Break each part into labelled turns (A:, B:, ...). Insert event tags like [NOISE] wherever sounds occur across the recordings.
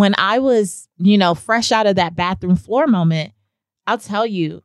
A: when I was, you know, fresh out of that bathroom floor moment, I'll tell you,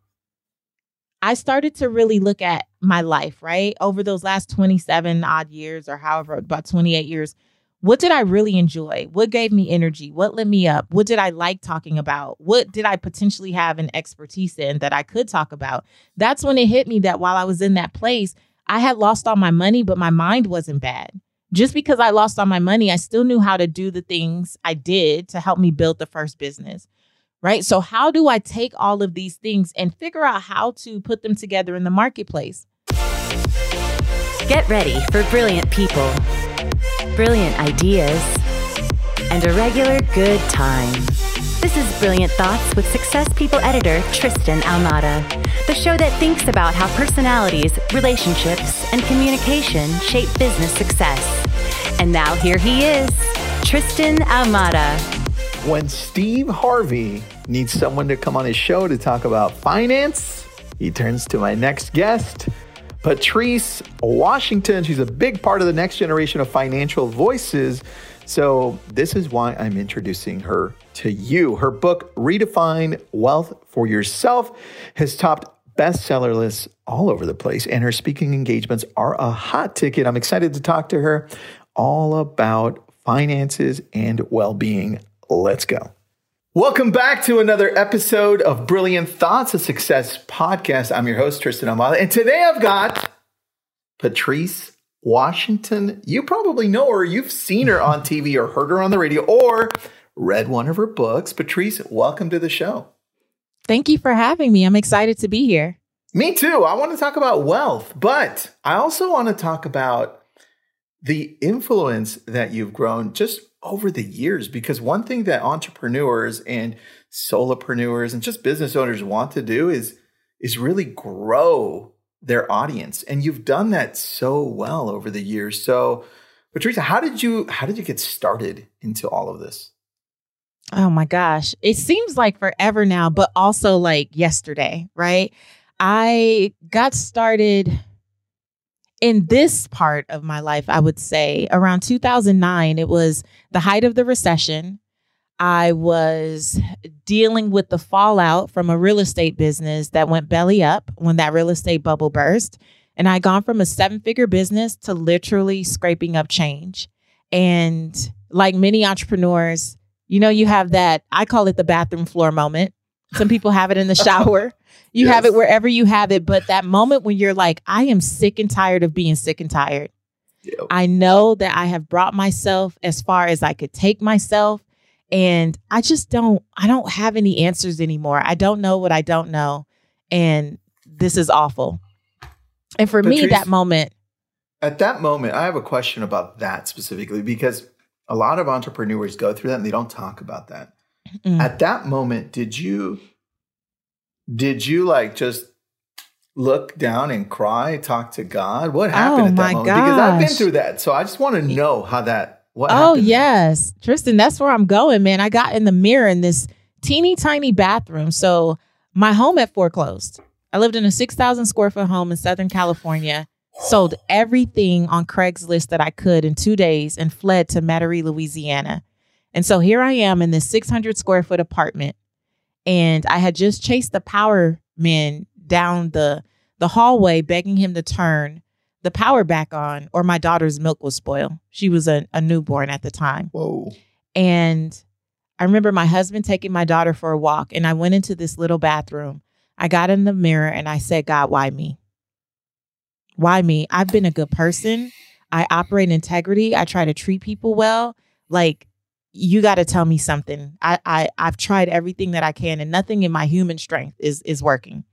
A: I started to really look at my life, right? Over those last 27 odd years or however, about 28 years, what did I really enjoy? What gave me energy? What lit me up? What did I like talking about? What did I potentially have an expertise in that I could talk about? That's when it hit me that while I was in that place, I had lost all my money, but my mind wasn't bad. Just because I lost all my money, I still knew how to do the things I did to help me build the first business. Right. So, how do I take all of these things and figure out how to put them together in the marketplace?
B: Get ready for brilliant people brilliant ideas, and a regular good time. This is Brilliant Thoughts with Success People editor Tristan Ahumada, the show that thinks about how personalities, relationships, and communication shape business success. And now here he is, Tristan Ahumada.
C: When Steve Harvey needs someone to come on his show to talk about finance, he turns to my next guest, Patrice Washington. She's a big part of the next generation of financial voices. So, this is why I'm introducing her to you. Her book, Redefine Wealth for Yourself, has topped bestseller lists all over the place, and her speaking engagements are a hot ticket. I'm excited to talk to her all about finances and well being. Let's go. Welcome back to another episode of Brilliant Thoughts, a Success podcast. I'm your host, Tristan Ahumada, and today I've got Patrice Washington. You probably know her. You've seen her on TV or heard her on the radio or read one of her books. Patrice, welcome to the show.
A: Thank you for having me. I'm excited to be here.
C: Me too. I want to talk about wealth, but I also want to talk about the influence that you've grown just over the years because one thing that entrepreneurs and solopreneurs and just business owners want to do is is really grow their audience. And you've done that so well over the years. So Patrice how did you how did you get started into all of this?
A: Oh my gosh. It seems like forever now but also like yesterday right? I got started in this part of my life, I would say around 2009, it was the height of the recession. I was dealing with the fallout from a real estate business that went belly up when that real estate bubble burst. And I gone from a seven figure business to literally scraping up change. And like many entrepreneurs, you know, you have that, I call it the bathroom floor moment. Some people have it in the [LAUGHS] shower. You yes. have it wherever you have it. But that moment when you're like, I am sick and tired of being sick and tired. Yep. I know that I have brought myself as far as I could take myself. And I just don't, I don't have any answers anymore. I don't know what I don't know. And this is awful. And for Patrice, me, that moment.
C: At that moment, I have a question about that specifically because a lot of entrepreneurs go through that and they don't talk about that. Mm. At that moment, did you did you like just look down and cry, talk to God? What happened oh, at that moment? Gosh. Because I've been through that. So I just want to know how that what
A: Oh yes. Tristan, that's where I'm going, man. I got in the mirror in this teeny tiny bathroom. So my home had foreclosed. I lived in a 6,000 square foot home in Southern California, sold everything on Craigslist that I could in two days and fled to Metairie, Louisiana. And so here I am in this 600 square foot apartment and I had just chased the power man down the the hallway begging him to turn the power back on or my daughter's milk will spoil. She was a, a newborn at the time.
C: Whoa.
A: And I remember my husband taking my daughter for a walk and I went into this little bathroom. I got in the mirror and I said, God, why me? Why me? I've been a good person. I operate integrity. I try to treat people well. Like you got to tell me something. I, I I've tried everything that I can, and nothing in my human strength is is working.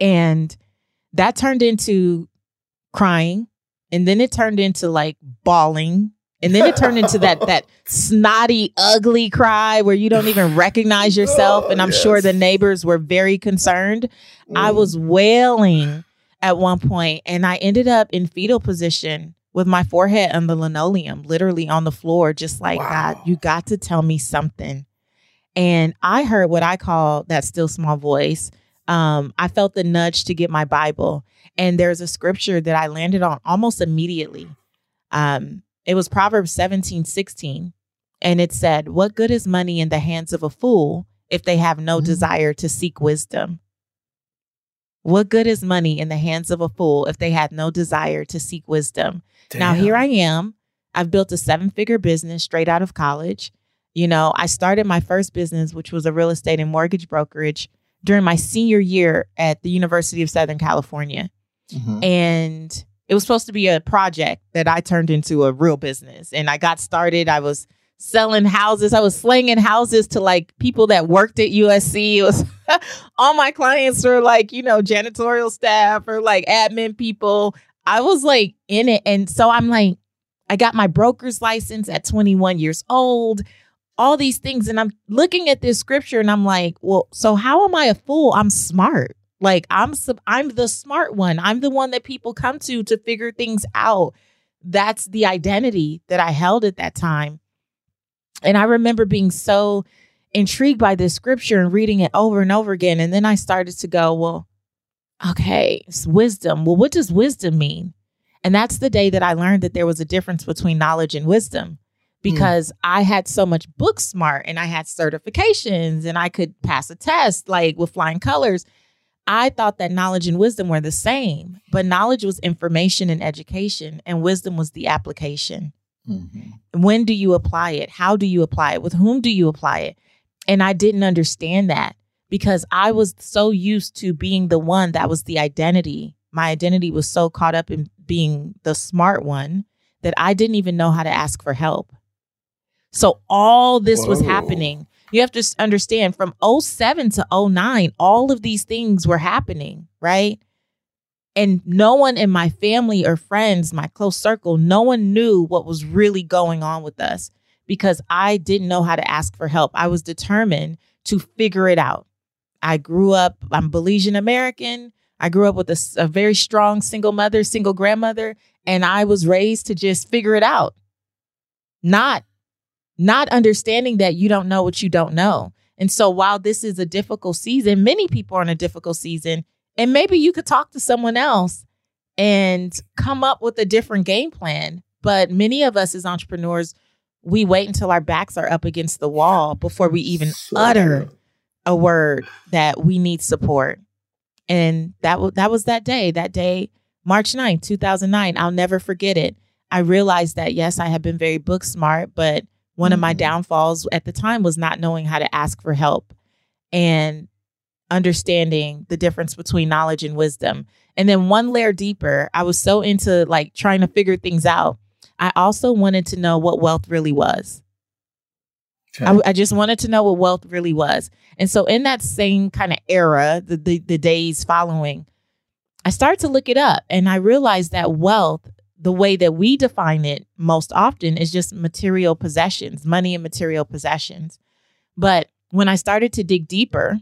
A: And that turned into crying, and then it turned into like bawling, and then it turned into that that [LAUGHS] snotty, ugly cry where you don't even recognize yourself. Oh, and I'm yes. sure the neighbors were very concerned. Mm. I was wailing at one point, and I ended up in fetal position with my forehead on the linoleum, literally on the floor, just like, wow. God, you got to tell me something. And I heard what I call that still small voice. Um, I felt the nudge to get my Bible. And there's a scripture that I landed on almost immediately. Um, it was Proverbs 17, 16. And it said, What good is money in the hands of a fool if they have no
C: Mm.
A: desire to seek wisdom? What good is money in the hands of a fool if they had no desire to seek wisdom? Now, here I am. I've built a seven figure business straight out of college. You know, I started my first business, which was a real estate and mortgage brokerage, during my senior year at the University of Southern California.
C: Mhm.
A: And it was supposed to be a project that I turned into a real business. And I got started. I was selling houses. I was slinging houses to like people that worked at USC. [LAUGHS] It was all my clients were like, you know, janitorial staff or like admin people. I was like in it. And so I'm like, I got my broker's license at 21 years old, all these things. And I'm looking at this scripture and I'm like, well, so how am I a fool? I'm smart. Like I'm I'm the smart one. I'm the one that people come to to figure things out. That's the identity that I held at that time. And I remember being so intrigued by this scripture and reading it over and over again. And then I started to go, well, okay, it's wisdom. Well, what does wisdom mean? And that's the day that I learned that there was a difference between knowledge and wisdom because I had so much book smart and I had certifications and I could pass a test like with flying colors. I thought that knowledge and wisdom were the same, but knowledge was information and education, and wisdom was the application.
C: Mhm.
A: When do you apply it? How do you apply it? With whom do you apply it? And I didn't understand that because I was so used to being the one that was the identity. My identity was so caught up in being the smart one that I didn't even know how to ask for help. So all this was happening. You have to understand from 07 to 09, all of these things were happening, right? And no one in my family or friends, my close circle, no one knew what was really going on with us because I didn't know how to ask for help. I was determined to figure it out. I grew up, I'm Belizean American. I grew up with a very strong single mother, single grandmother, and I was raised to just figure it out. Not not understanding that you don't know what you don't know. And so while this is a difficult season, many people are in a difficult season, and maybe you could talk to someone else and come up with a different game plan. But many of us as entrepreneurs, we wait until our backs are up against the wall before we even
C: So
A: utter a word that we need support. And that was that was that day, that day, March 9th, 2009. I'll never forget it. I realized that yes, I had been very book smart, but one of my
C: Mhm.
A: downfalls at the time was not knowing how to ask for help and understanding the difference between knowledge and wisdom. And then one layer deeper, I was so into like trying to figure things out. I also wanted to know what wealth really was.
C: Okay.
A: I, I just wanted to know what wealth really was. And so in that same kind of era, the, the the days following, I started to look it up and I realized that wealth, the way that we define it most often is just material possessions, money and material possessions. But when I started to dig deeper,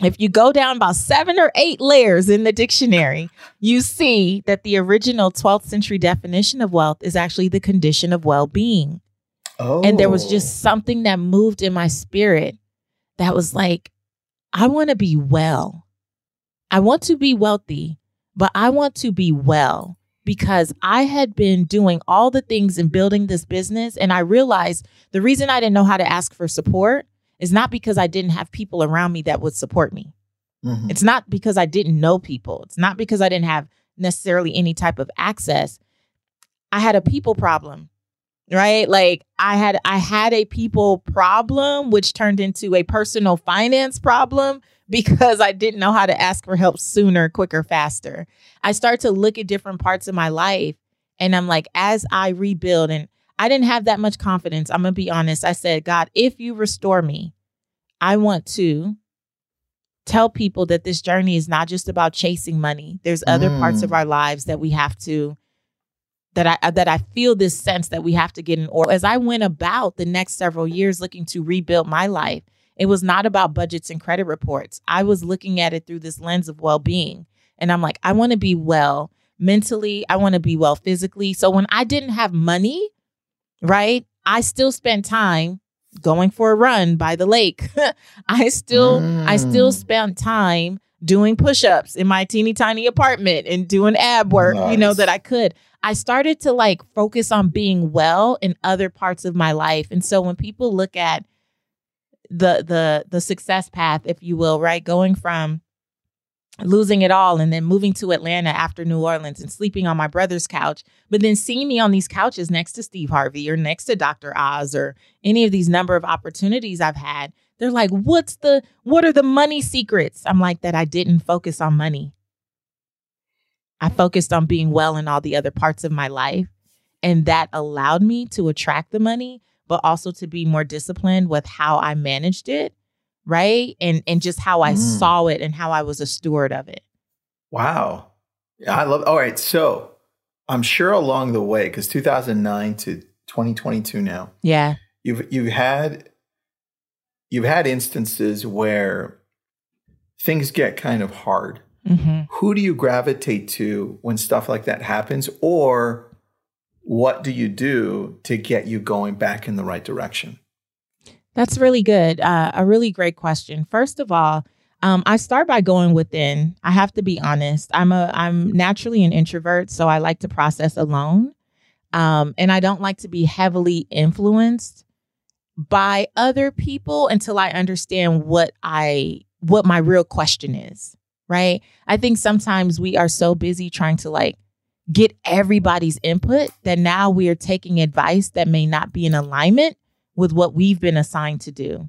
A: if you go down about seven or eight layers in the dictionary, you see that the original 12th century definition of wealth is actually the condition of well being.
C: oh.
A: And there was just oh. something that moved in my spirit that was like, I want to be well. I want to be wealthy, but I want to be well because I had been doing all the things and building this business. And I realized the reason I didn't know how to ask for support is not because I didn't have people around me that would support me.
C: Mhm.
A: It's not because I didn't know people. It's not because I didn't have necessarily any type of access. I had a people problem. Right? Like I had I had a people problem which turned into a personal finance problem because I didn't know how to ask for help sooner, quicker, faster. I start to look at different parts of my life and I'm like as I rebuild and I didn't have that much confidence. I'm going to be honest. I said, "God, if you restore me, I want to tell people that this journey is not just about chasing money. There's other parts of
C: Mm.
A: our lives that we have to that I that I feel this sense that we have to get in order. As I went about the next several years looking to rebuild my life, it was not about budgets and credit reports. I was looking at it through this lens of well-being. And I'm like, I want to be well mentally, I want to be well physically. So when I didn't have money, right? I still spent time going for a run by the lake. [LAUGHS] I still I still
C: Mm.
A: spent time doing push-ups in my teeny tiny apartment and doing ab work, nice. you know, that I could. I started to like focus on being well in other parts of my life. And so when people look at the the the success path, if you will, right, going from losing it all and then moving to Atlanta after New Orleans and sleeping on my brother's couch, but then seeing me on these couches next to Steve Harvey or next to Dr. Oz or any of these number of opportunities I've had, they're like, "What's the what are the money secrets?" I'm like that I didn't focus on money. I focused on being well in all the other parts of my life. And that allowed me to attract the money, but also to be more disciplined with how I managed it, right? And and just how I mm. saw it and how I was a steward of it.
C: Wow. Yeah, I love all right. So I'm sure along the way, because 2009 to 2022 now.
A: Yeah.
C: You've you've had you've had instances where things get kind of hard Mm-hmm. Who do you gravitate to when stuff like that happens? Or what do you do to get you going back in the right direction?
A: That's really good. Uh, a really great question. First of all, um, I start by going within. I have to be honest. I'm a I'm naturally an introvert, so I like to process alone, um, and I don't like to be heavily influenced by other people until I understand what I what my real question is right? I think sometimes we are so busy trying to like get everybody's input that now we are taking advice that may not be in alignment with what we've been assigned to do.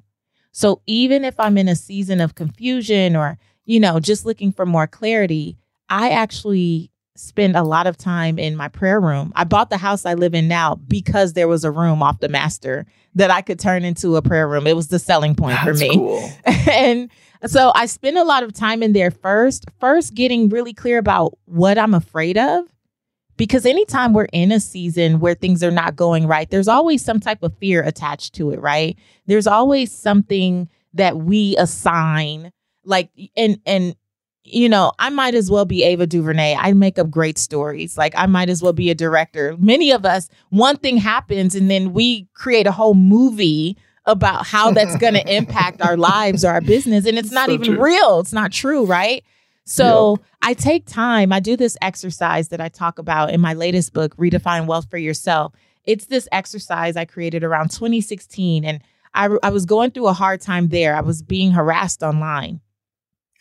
A: So even if I'm in a season of confusion or, you know, just looking for more clarity, I actually spend a lot of time in my prayer room. I bought the house I live in now because there was a room off the master that I could turn into a prayer room. It was the selling point
C: That's
A: for me.
C: Cool. [LAUGHS]
A: and so I spend a lot of time in there first, first getting really clear about what I'm afraid of. Because anytime we're in a season where things are not going right, there's always some type of fear attached to it, right? There's always something that we assign like and and you know, I might as well be Ava DuVernay. I make up great stories. Like I might as well be a director. Many of us, one thing happens and then we create a whole movie about how that's going [LAUGHS] to impact our lives or our business and it's not so even true. real. It's not true, right? So yep. I take time. I do this exercise that I talk about in my latest book, Redefine Wealth for Yourself. It's this exercise I created around 2016 and I, I was going through a hard time there. I was being harassed online.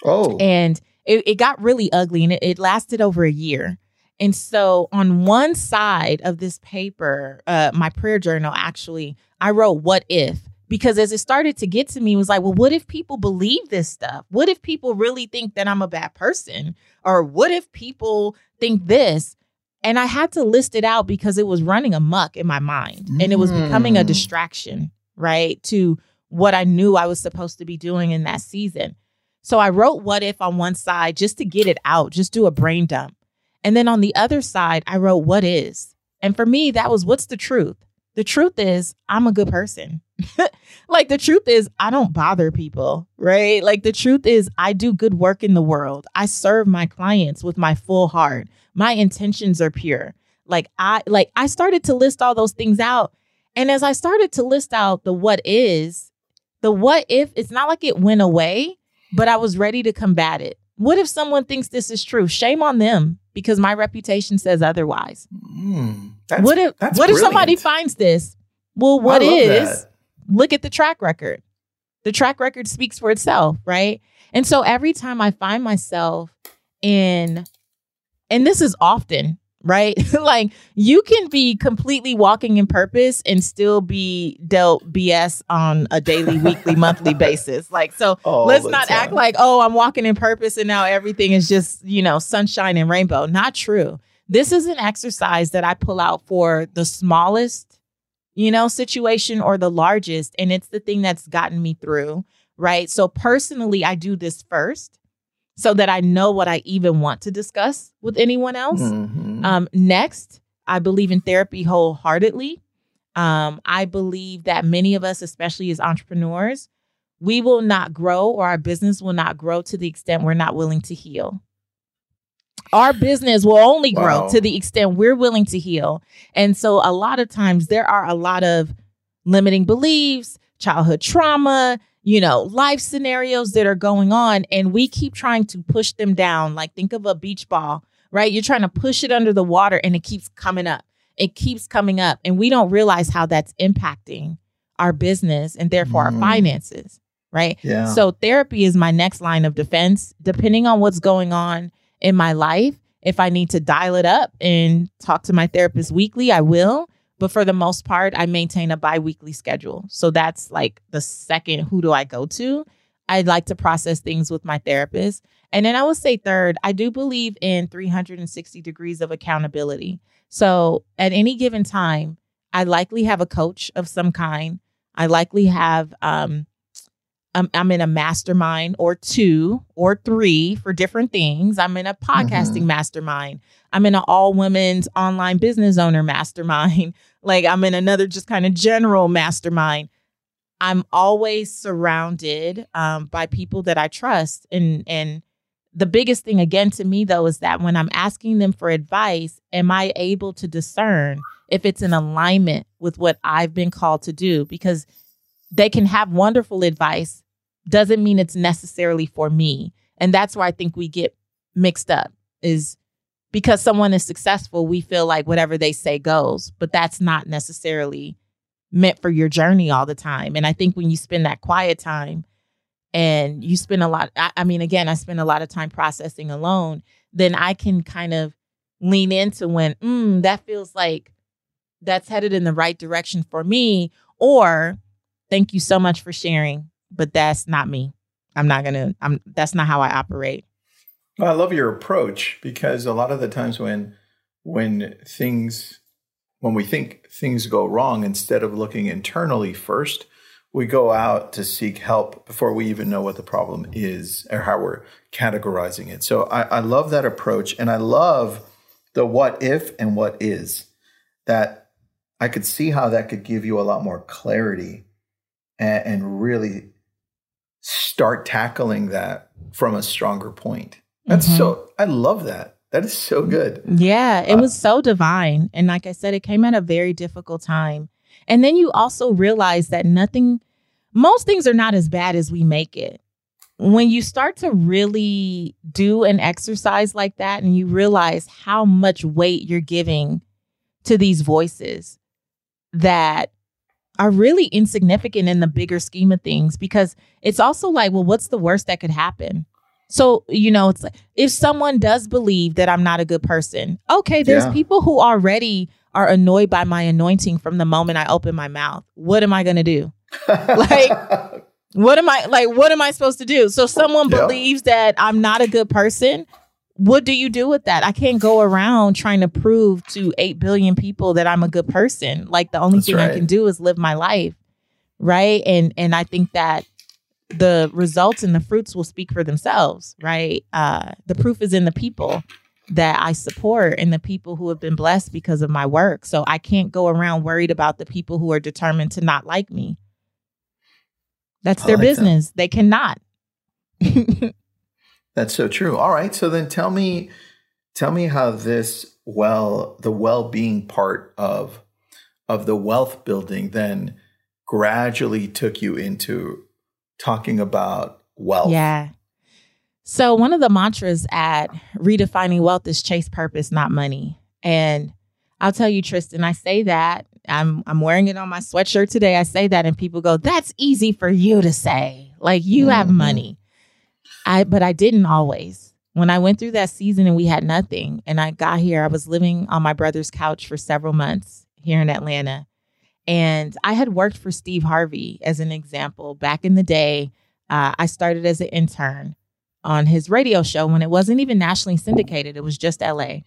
C: Oh.
A: And it, it got really ugly and it, it, lasted over a year. And so on one side of this paper, uh, my prayer journal, actually, I wrote, What if? Because as it started to get to me, it was like, well, what if people believe this stuff? What if people really think that I'm a bad person? Or what if people think this? And I had to list it out because it was running amuck in my mind mm. and it was becoming a mm. distraction, right? To what I knew I was supposed to be doing in that season. So I wrote what if on one side just to get it out, just do a brain dump. And then on the other side, I wrote what is. And for me, that was what's the truth? The truth is, I'm a good person. [LAUGHS] like the truth is, I don't bother people, right? Like the truth is, I do good work in the world. I serve my clients with my full heart. My intentions are pure. Like I like I started to list all those things out. And as I started to list out the what is, the what if, it's not like it went away but I was ready to combat it. What if someone thinks this is true? Shame on them because my reputation says otherwise.
C: Mm,
A: what if what brilliant. if somebody finds this? Well, what is? That. Look at the track record. The track record speaks for itself, right? And so every time I find myself in and this is often right? [LAUGHS] like you can be completely walking in purpose and still be dealt BS on a daily, [LAUGHS] weekly, monthly basis. Like, so All let's not time. act like, oh, I'm walking in purpose and now everything is just, you know, sunshine and rainbow. Not true. This is an exercise that I pull out for the smallest, you know, situation or the largest. And it's the thing that's gotten me through, right? So personally, I do this first so that I know what I even want to discuss with anyone else. Mm-hmm. Um, next, I believe in therapy wholeheartedly. Um, I believe that many of us, especially as entrepreneurs, we will not grow or our business will not grow to the extent we're not willing to heal. Our business will only grow wow. to the extent we're willing to heal. And so, a lot of times, there are a lot of limiting beliefs, childhood trauma, you know, life scenarios that are going on. And we keep trying to push them down. Like, think of a beach ball, right? You're trying to push it under the water and it keeps coming up. It keeps coming up. And we don't realize how that's impacting our business and therefore mm. our finances, right?
C: Yeah.
A: So, therapy is my next line of defense, depending on what's going on in my life. If I need to dial it up and talk to my therapist weekly, I will. But for the most part, I maintain a biweekly schedule. So that's like the second who do I go to? I'd like to process things with my therapist. And then I would say, third, I do believe in 360 degrees of accountability. So at any given time, I likely have a coach of some kind. I likely have um, I'm, I'm in a mastermind or two or three for different things. I'm in a podcasting mm-hmm. mastermind. I'm in an all women's online business owner mastermind. [LAUGHS] like I'm in another just kind of general mastermind. I'm always surrounded um, by people that I trust. And, and the biggest thing again to me though is that when I'm asking them for advice, am I able to discern if it's in alignment with what I've been called to do? Because they can have wonderful advice doesn't mean it's necessarily for me. And that's where i think we get mixed up is because someone is successful we feel like whatever they say goes but that's not necessarily meant for your journey all the time. And i think when you spend that quiet time and you spend a lot I, I mean again i spend a lot of time processing alone then i can kind of lean into when mm, that feels like that's headed in the right direction for me or Thank you so much for sharing, but that's not me. I'm not gonna. I'm. That's not how I operate.
C: Well, I love your approach because a lot of the times when when things when we think things go wrong, instead of looking internally first, we go out to seek help before we even know what the problem is or how we're categorizing it. So I, I love that approach, and I love the what if and what is. That I could see how that could give you a lot more clarity and, and really start tackling that from a stronger point. That's mm-hmm. so, I love that. That is so good.
A: Yeah, it uh, was so divine. And like I said, it came at a very difficult time. And then you also realize that nothing, most things are not as bad as we make it. When you start to really do an exercise like that and you realize how much weight you're giving to these voices that are really insignificant in the bigger scheme of things because it's also like, well, what's the worst that could happen? So, you know, it's like if someone does believe that I'm not a good person, okay, there's yeah. people who already are annoyed by my anointing from the moment I open my mouth. What am I going to do? [LAUGHS] like, what am I like? What am I supposed to do? So, someone yeah. believes that I'm not a good person what do you do with that? I can't go around trying to prove to 8 billion people that I'm a good person. Like the only That's thing right. I can do is live my life. Right? And and I think that the results and the fruits will speak for themselves, right? Uh the proof is in the people that I support and the people who have been blessed because of my work. So I can't go around worried about the people who are determined to not like me. That's their like business. That. They cannot. [LAUGHS]
C: That's so true. All right. So then tell me tell me how this well the well-being part of of the wealth building then gradually took you into talking about wealth.
A: Yeah. So one of the mantras at redefining wealth is chase purpose, not money. And I'll tell you, Tristan, I say that. I'm I'm wearing it on my sweatshirt today. I say that and people go, That's easy for you to say. Like you mm-hmm. have money. I but I didn't always. When I went through that season and we had nothing and I got here, I was living on my brother's couch for several months here in Atlanta. And I had worked for Steve Harvey as an example back in the day. Uh, I started as an intern on his radio show when it wasn't even nationally syndicated, it was just LA.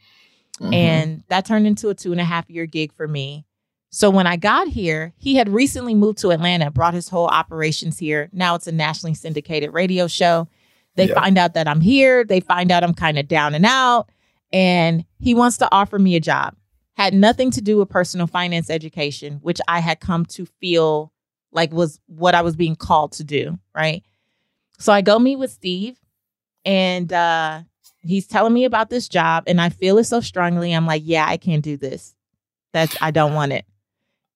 A: Mm-hmm. And that turned into a two and a half year gig for me. So when I got here, he had recently moved to Atlanta, brought his whole operations here. Now it's a nationally syndicated radio show. They yeah. find out that I'm here. They find out I'm kind of down and out. And he wants to offer me a job. Had nothing to do with personal finance education, which I had come to feel like was what I was being called to do. Right. So I go meet with Steve and uh, he's telling me about this job. And I feel it so strongly. I'm like, yeah, I can't do this. That's, I don't want it.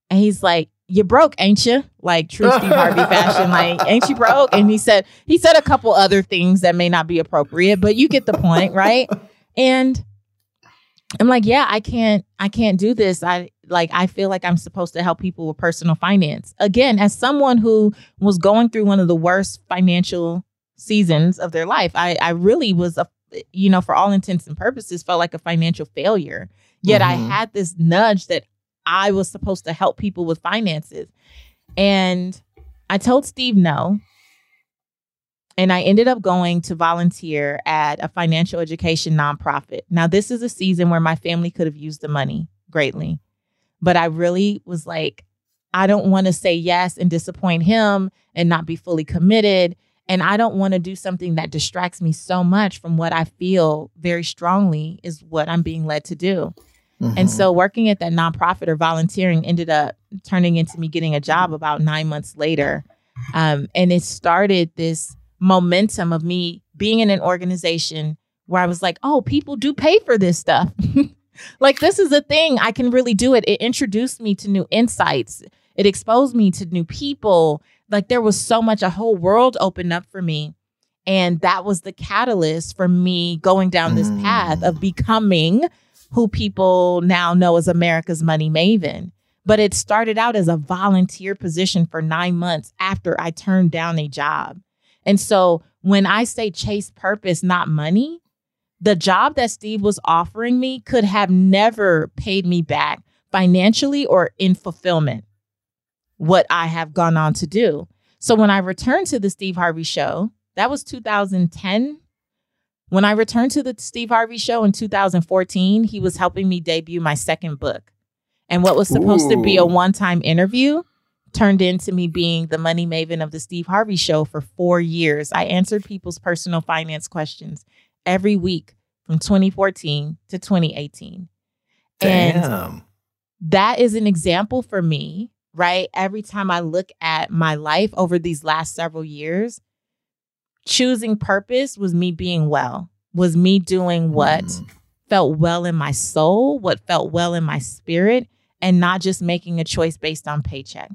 A: And he's like, you broke, ain't you? Like true Steve Harvey fashion, like, ain't you broke? And he said, he said a couple other things that may not be appropriate, but you get the point, right? [LAUGHS] And I'm like, yeah, I can't, I can't do this. I like, I feel like I'm supposed to help people with personal finance. Again, as someone who was going through one of the worst financial seasons of their life, I, I really was a, you know, for all intents and purposes, felt like a financial failure. Yet mm-hmm. I had this nudge that I was supposed to help people with finances. And I told Steve no. And I ended up going to volunteer at a financial education nonprofit. Now, this is a season where my family could have used the money greatly. But I really was like, I don't want to say yes and disappoint him and not be fully committed. And I don't want to do something that distracts me so much from what I feel very strongly is what I'm being led to do. Mm-hmm. And so working at that nonprofit or volunteering ended up turning into me getting a job about nine months later. Um, and it started this momentum of me being in an organization where I was like, oh, people do pay for this stuff. [LAUGHS] like, this is a thing. I can really do it. It introduced me to new insights, it exposed me to new people. Like, there was so much, a whole world opened up for me. And that was the catalyst for me going down this path of mm. becoming who people now know as America's Money Maven. But it started out as a volunteer position for nine months after I turned down a job. And so when I say chase purpose, not money, the job that Steve was offering me could have never paid me back financially or in fulfillment what I have gone on to do. So when I returned to the Steve Harvey show, that was 2010, when I returned to the Steve Harvey show in 2014, he was helping me debut my second book. And what was supposed Ooh. to be a one time interview turned into me being the money maven of the Steve Harvey show for four years. I answered people's personal finance questions every week from 2014 to 2018. Damn. And that is an example for me, right? Every time I look at my life over these last several years, choosing purpose was me being well, was me doing what mm. felt well in my soul, what felt well in my spirit, and not just making a choice based on paycheck.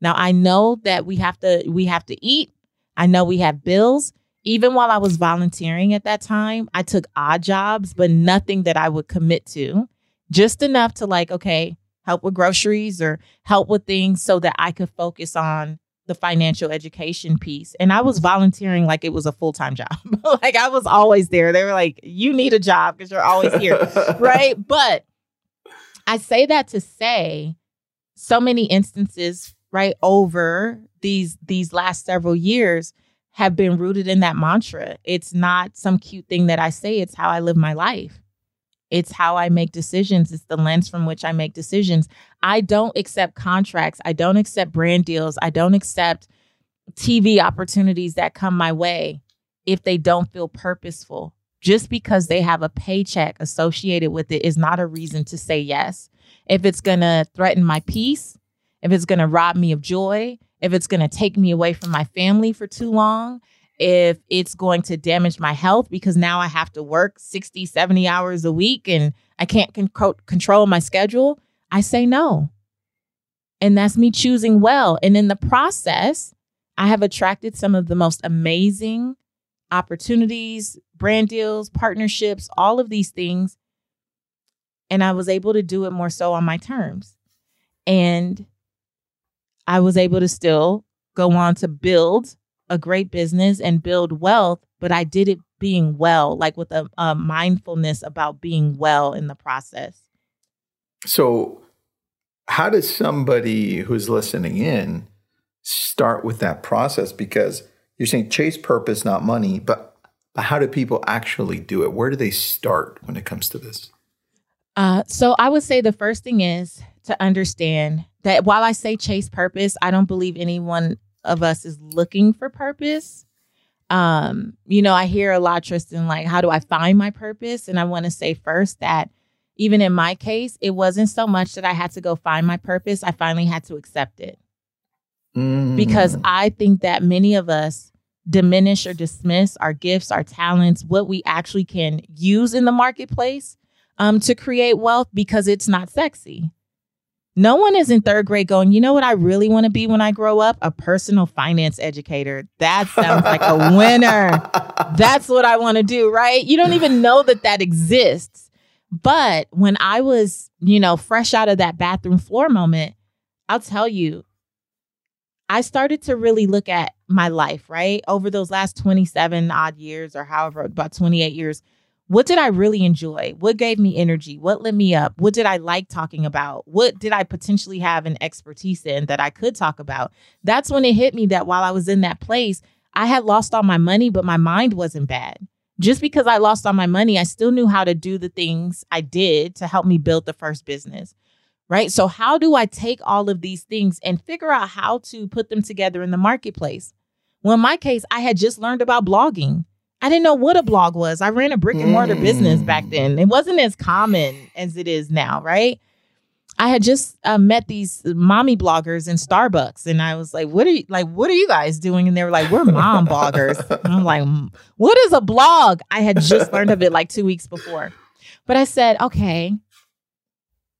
A: Now I know that we have to we have to eat. I know we have bills. Even while I was volunteering at that time, I took odd jobs, but nothing that I would commit to. Just enough to like, okay, help with groceries or help with things so that I could focus on the financial education piece. And I was volunteering like it was a full time job. [LAUGHS] like I was always there. They were like, you need a job because you're always here. [LAUGHS] right. But I say that to say so many instances right over these these last several years have been rooted in that mantra. It's not some cute thing that I say, it's how I live my life. It's how I make decisions. It's the lens from which I make decisions. I don't accept contracts. I don't accept brand deals. I don't accept TV opportunities that come my way if they don't feel purposeful. Just because they have a paycheck associated with it is not a reason to say yes. If it's going to threaten my peace, if it's going to rob me of joy, if it's going to take me away from my family for too long, if it's going to damage my health because now I have to work 60, 70 hours a week and I can't con- control my schedule, I say no. And that's me choosing well. And in the process, I have attracted some of the most amazing opportunities, brand deals, partnerships, all of these things. And I was able to do it more so on my terms. And I was able to still go on to build a great business and build wealth, but I did it being well, like with a, a mindfulness about being well in the process.
C: So, how does somebody who's listening in start with that process? Because you're saying chase purpose, not money, but how do people actually do it? Where do they start when it comes to this?
A: Uh, so I would say the first thing is to understand that while I say chase purpose, I don't believe anyone of us is looking for purpose. Um, you know, I hear a lot, Tristan, like, how do I find my purpose? And I want to say first that even in my case, it wasn't so much that I had to go find my purpose. I finally had to accept it. Mm. Because I think that many of us diminish or dismiss our gifts, our talents, what we actually can use in the marketplace um, to create wealth because it's not sexy No one is in third grade going, you know what I really want to be when I grow up? A personal finance educator. That [LAUGHS] sounds like a winner. That's what I want to do, right? You don't even know that that exists. But when I was, you know, fresh out of that bathroom floor moment, I'll tell you, I started to really look at my life, right? Over those last 27 odd years or however, about 28 years, what did I really enjoy? What gave me energy? What lit me up? What did I like talking about? What did I potentially have an expertise in that I could talk about? That's when it hit me that while I was in that place, I had lost all my money, but my mind wasn't bad. Just because I lost all my money, I still knew how to do the things I did to help me build the first business. Right. So, how do I take all of these things and figure out how to put them together in the marketplace? Well, in my case, I had just learned about blogging. I didn't know what a blog was. I ran a brick and mortar mm. business back mm. then. It wasn't as common as it is now, right? I had just uh, met these mommy bloggers in Starbucks, and I was like, "What are you like? What are you guys doing?" And they were like, "We're mom bloggers." And I'm like, "What is a blog?" I had just learned of it like two weeks before, but I said, "Okay,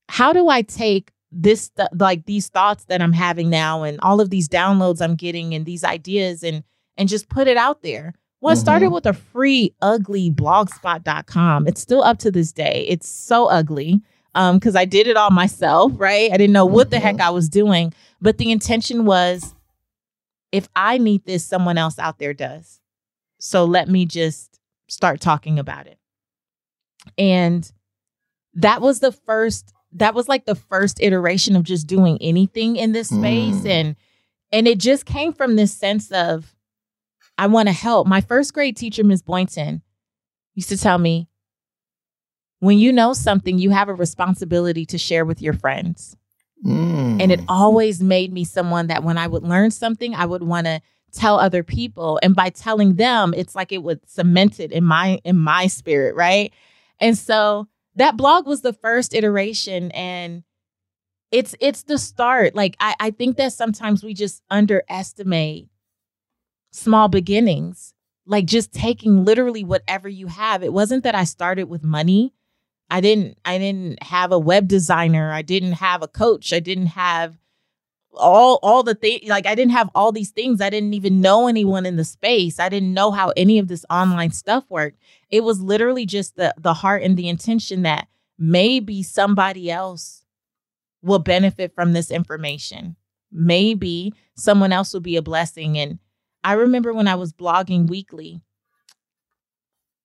A: how do I take this th- like these thoughts that I'm having now, and all of these downloads I'm getting, and these ideas, and and just put it out there?" Well, it started mm-hmm. with a free, ugly blogspot.com. It's still up to this day. It's so ugly because um, I did it all myself, right? I didn't know what the heck mm-hmm. I was doing. But the intention was if I need this, someone else out there does. So let me just start talking about it. And that was the first, that was like the first iteration of just doing anything in this space. Mm. And and it just came from this sense of I want to help. My first grade teacher, Ms. Boynton, used to tell me, when you know something, you have a responsibility to share with your friends. Mm. And it always made me someone that when I would learn something, I would want to tell other people. And by telling them, it's like it would cement it in my in my spirit, right? And so that blog was the first iteration and it's it's the start. Like I, I think that sometimes we just underestimate small beginnings, like just taking literally whatever you have. It wasn't that I started with money. I didn't I didn't have a web designer, I didn't have a coach, I didn't have all all the things like I didn't have all these things. I didn't even know anyone in the space. I didn't know how any of this online stuff worked. It was literally just the the heart and the intention that maybe somebody else will benefit from this information. Maybe someone else will be a blessing and I remember when I was blogging weekly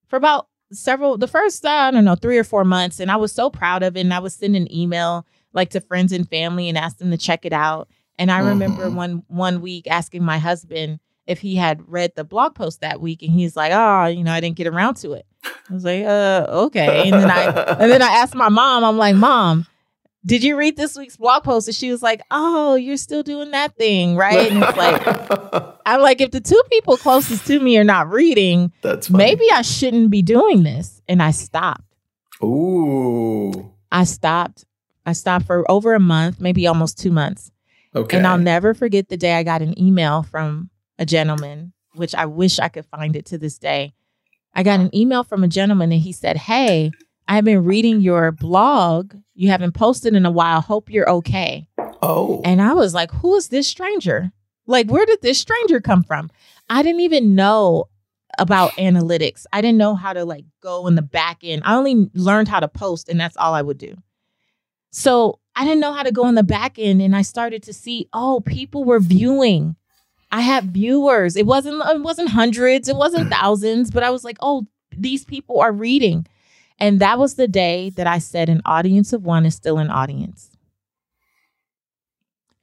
A: for about several, the first, I don't know, three or four months. And I was so proud of it. And I was sending an email like to friends and family and ask them to check it out. And I mm-hmm. remember one one week asking my husband if he had read the blog post that week, and he's like, "Oh, you know, I didn't get around to it." I was like, "Uh, okay." And then I and then I asked my mom. I'm like, "Mom, did you read this week's blog post? And she was like, Oh, you're still doing that thing, right? And it's like, [LAUGHS] I'm like, if the two people closest to me are not reading, that's funny. maybe I shouldn't be doing this. And I stopped.
C: Ooh.
A: I stopped. I stopped for over a month, maybe almost two months. Okay. And I'll never forget the day I got an email from a gentleman, which I wish I could find it to this day. I got an email from a gentleman and he said, Hey, I've been reading your blog. You haven't posted in a while. Hope you're okay.
C: Oh.
A: And I was like, who is this stranger? Like, where did this stranger come from? I didn't even know about analytics. I didn't know how to like go in the back end. I only learned how to post, and that's all I would do. So I didn't know how to go in the back end, and I started to see, oh, people were viewing. I had viewers. It wasn't it wasn't hundreds, it wasn't thousands, but I was like, oh, these people are reading. And that was the day that I said an audience of one is still an audience.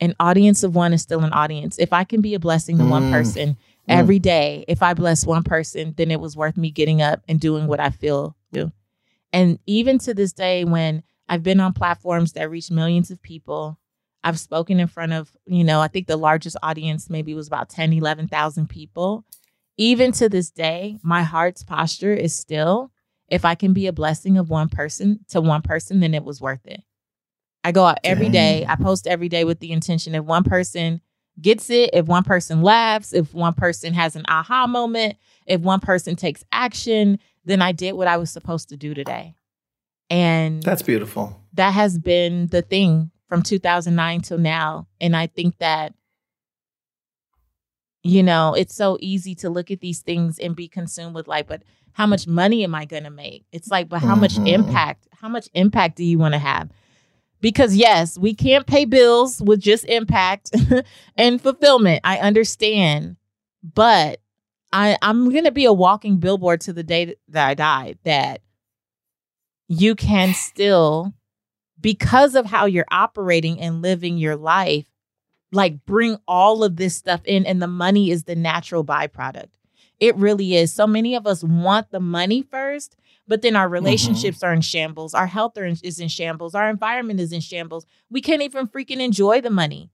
A: An audience of one is still an audience. If I can be a blessing to mm. one person every day, if I bless one person, then it was worth me getting up and doing what I feel do. And even to this day, when I've been on platforms that reach millions of people, I've spoken in front of, you know, I think the largest audience maybe was about 10, 11,000 people. Even to this day, my heart's posture is still if I can be a blessing of one person to one person, then it was worth it. I go out every day. I post every day with the intention if one person gets it, if one person laughs, if one person has an aha moment, if one person takes action, then I did what I was supposed to do today. And
C: that's beautiful.
A: That has been the thing from 2009 till now. And I think that, you know, it's so easy to look at these things and be consumed with like, but how much money am I going to make? It's like, but how much
C: Mhm.
A: impact? How much impact do you want to have? Because yes, we can't pay bills with just impact [LAUGHS] and fulfillment. I understand, but I I'm gonna be a walking billboard to the day that I die. That you can still, because of how you're operating and living your life, like bring all of this stuff in, and the money is the natural byproduct. It really is. So many of us want the money first, but then our mm-hmm. relationships are in shambles. Our health are in, is in shambles. Our environment is in shambles. We can't even freaking enjoy the money.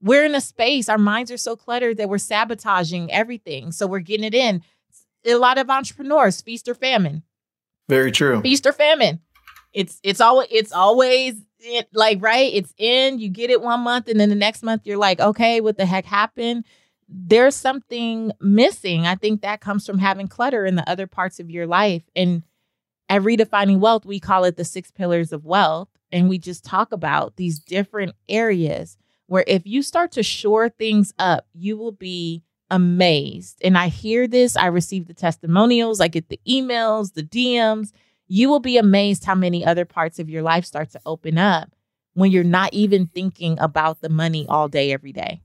A: We're in a space, our minds are so cluttered that we're sabotaging everything. So we're getting it in. A lot of entrepreneurs, feast or famine
C: Very true.
A: feast or famine. It's it's always it's always it, like right. It's in. You get it one month, and then the next month you're like, okay, what the heck happened? There's something missing. I think that comes from having clutter in the other parts of your life. And at redefining wealth, we call it the six pillars of wealth, and we just talk about these different areas where if you start to shore things up, you will be amazed. And I hear this, I receive the testimonials, I get the emails, the DMs. You will be amazed how many other parts of your life start to open up when you're not even thinking about the money all day, every day.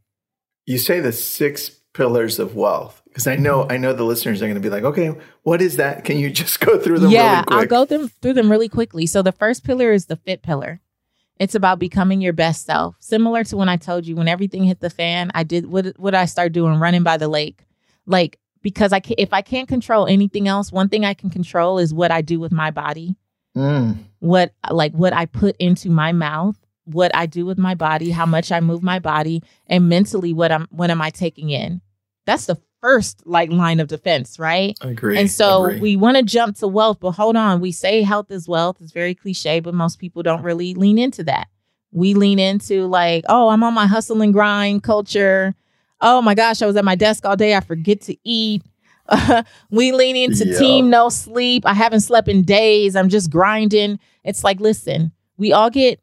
C: You say the six pillars of wealth because I know I know the listeners are going to be like, okay, what is that? Can you [LAUGHS] just go through them
A: yeah,
C: really quick?
A: I'll go them, through them really quickly. So the first pillar is the fit pillar. It's about becoming your best self. Similar to when I told you when everything hit the fan, I did what what I start doing running by the lake. Like because I can, if I can't control anything else, one thing I can control is what I do with my body.
C: Mm.
A: what like what I put into my mouth, what I do with my body, how much I move my body, and mentally what I'm what am I taking in. That's the first like line of defense, right?
C: Agree.
A: and so
C: agree.
A: we want to jump to wealth, but hold on, we say health is wealth. It's very cliche, but most people don't really lean into that. We lean into like, oh, I'm on my hustle and grind culture. Oh my gosh, I was at my desk all day. I forget to eat. [LAUGHS] we lean into
C: Yeah.
A: team no sleep. I haven't slept in days. I'm just grinding. It's like, listen, we all get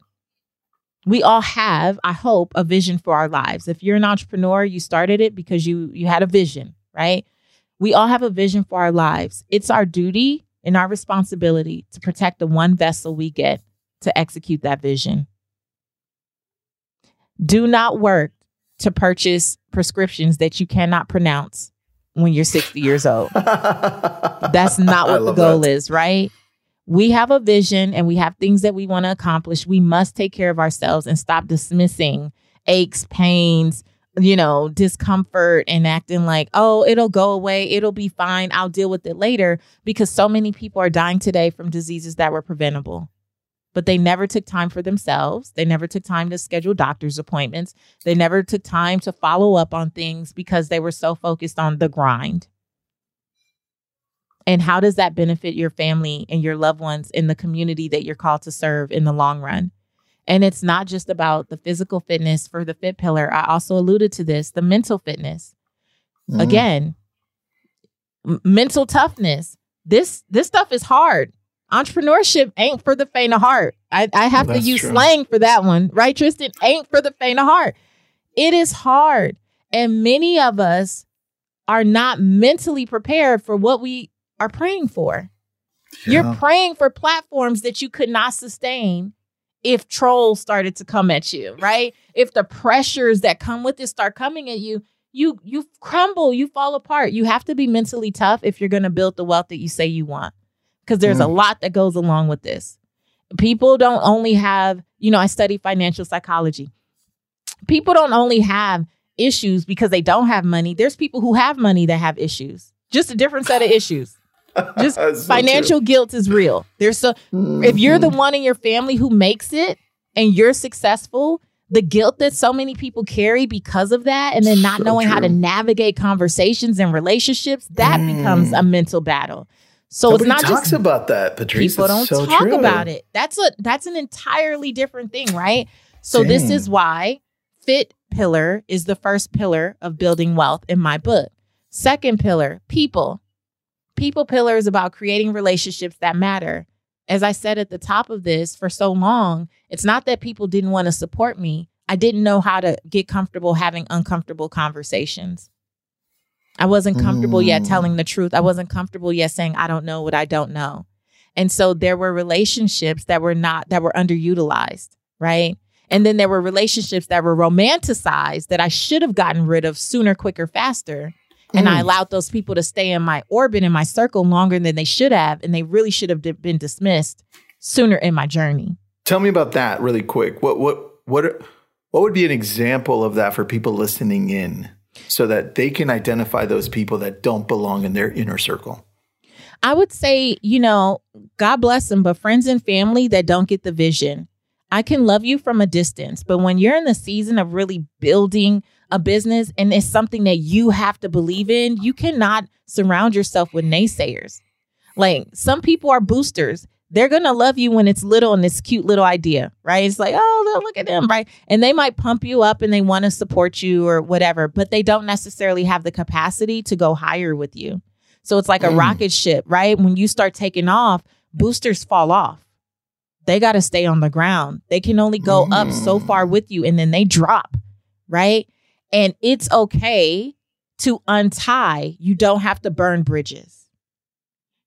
A: we all have, I hope, a vision for our lives. If you're an entrepreneur, you started it because you you had a vision, right? We all have a vision for our lives. It's our duty and our responsibility to protect the one vessel we get to execute that vision. Do not work to purchase prescriptions that you cannot pronounce when you're 60 years old. [LAUGHS] That's not what the goal
C: that.
A: is, right? We have a vision and we have things that we want to accomplish. We must take care of ourselves and stop dismissing aches, pains, you know, discomfort and acting like, oh, it'll go away. It'll be fine. I'll deal with it later. Because so many people are dying today from diseases that were preventable. But they never took time for themselves. They never took time to schedule doctor's appointments. They never took time to follow up on things because they were so focused on the grind. And how does that benefit your family and your loved ones in the community that you're called to serve in the long run? And it's not just about the physical fitness for the fit pillar. I also alluded to this the mental fitness.
C: Mhm.
A: Again, m- mental toughness. This this stuff is hard. Entrepreneurship ain't for the faint of heart. I, I have to use
C: true.
A: slang for that one, right, Tristan? Ain't for the faint of heart. It is hard. And many of us are not mentally prepared for what we are praying for. You're praying for platforms that you could not sustain if trolls started to come at you, right? If the pressures that come with it start coming at you, you you crumble, you fall apart. You have to be mentally tough if you're going to build the wealth that you say you want. Cuz there's a
C: Mm.
A: lot that goes along with this. People don't only have, you know, I study financial psychology. People don't only have issues because they don't have money. There's people who have money that have issues. Just a different set of issues. [LAUGHS] Just [LAUGHS]
C: so
A: financial guilt is real. There's so
C: true.
A: if you're the
C: Mhm.
A: one in your family who makes it and you're successful, the guilt that so many people carry because of that, and then not
C: So
A: knowing how to navigate conversations and relationships, that
C: Mm.
A: becomes a mental battle. So
C: Nobody
A: it's not
C: talks
A: just
C: about that, Patrice.
A: people don't
C: so
A: talk
C: true.
A: about it. That's a that's an entirely different thing, right? So this is why fit pillar is the first pillar of building wealth in my book. Second pillar, people. People pillar is about creating relationships that matter. as I said at the top of this, for so long, it's not that people didn't want to support me. I didn't know how to get comfortable having uncomfortable conversations. I wasn't comfortable mm. yet telling the truth. I wasn't comfortable yet saying, I don't know what I don't know. And so there were relationships that were not, that were underutilized, right? And then there were relationships that were romanticized that I should have gotten rid of sooner, quicker, faster. And mm. I allowed those people to stay in my orbit, in my circle longer than they should have. And they really should have been dismissed sooner in my journey.
C: Tell me about that really quick. What, what, what, what would be an example of that for people listening in so that they can identify those people that don't belong in their inner circle?
A: I would say, you know, God bless them, but friends and family that don't get the vision. I can love you from a distance, but when you're in the season of really building a business and it's something that you have to believe in, you cannot surround yourself with naysayers. Like some people are boosters. They're going to love you when it's little and this cute little idea, right? It's like, oh, look at them, right? And they might pump you up and they want to support you or whatever, but they don't necessarily have the capacity to go higher with you. So it's like a mm. rocket ship, right? When you start taking off, boosters fall off they got to stay on the ground. They can only go mm. up so mm. far with you and then they drop, right? And it's okay to untie. You don't have to burn bridges.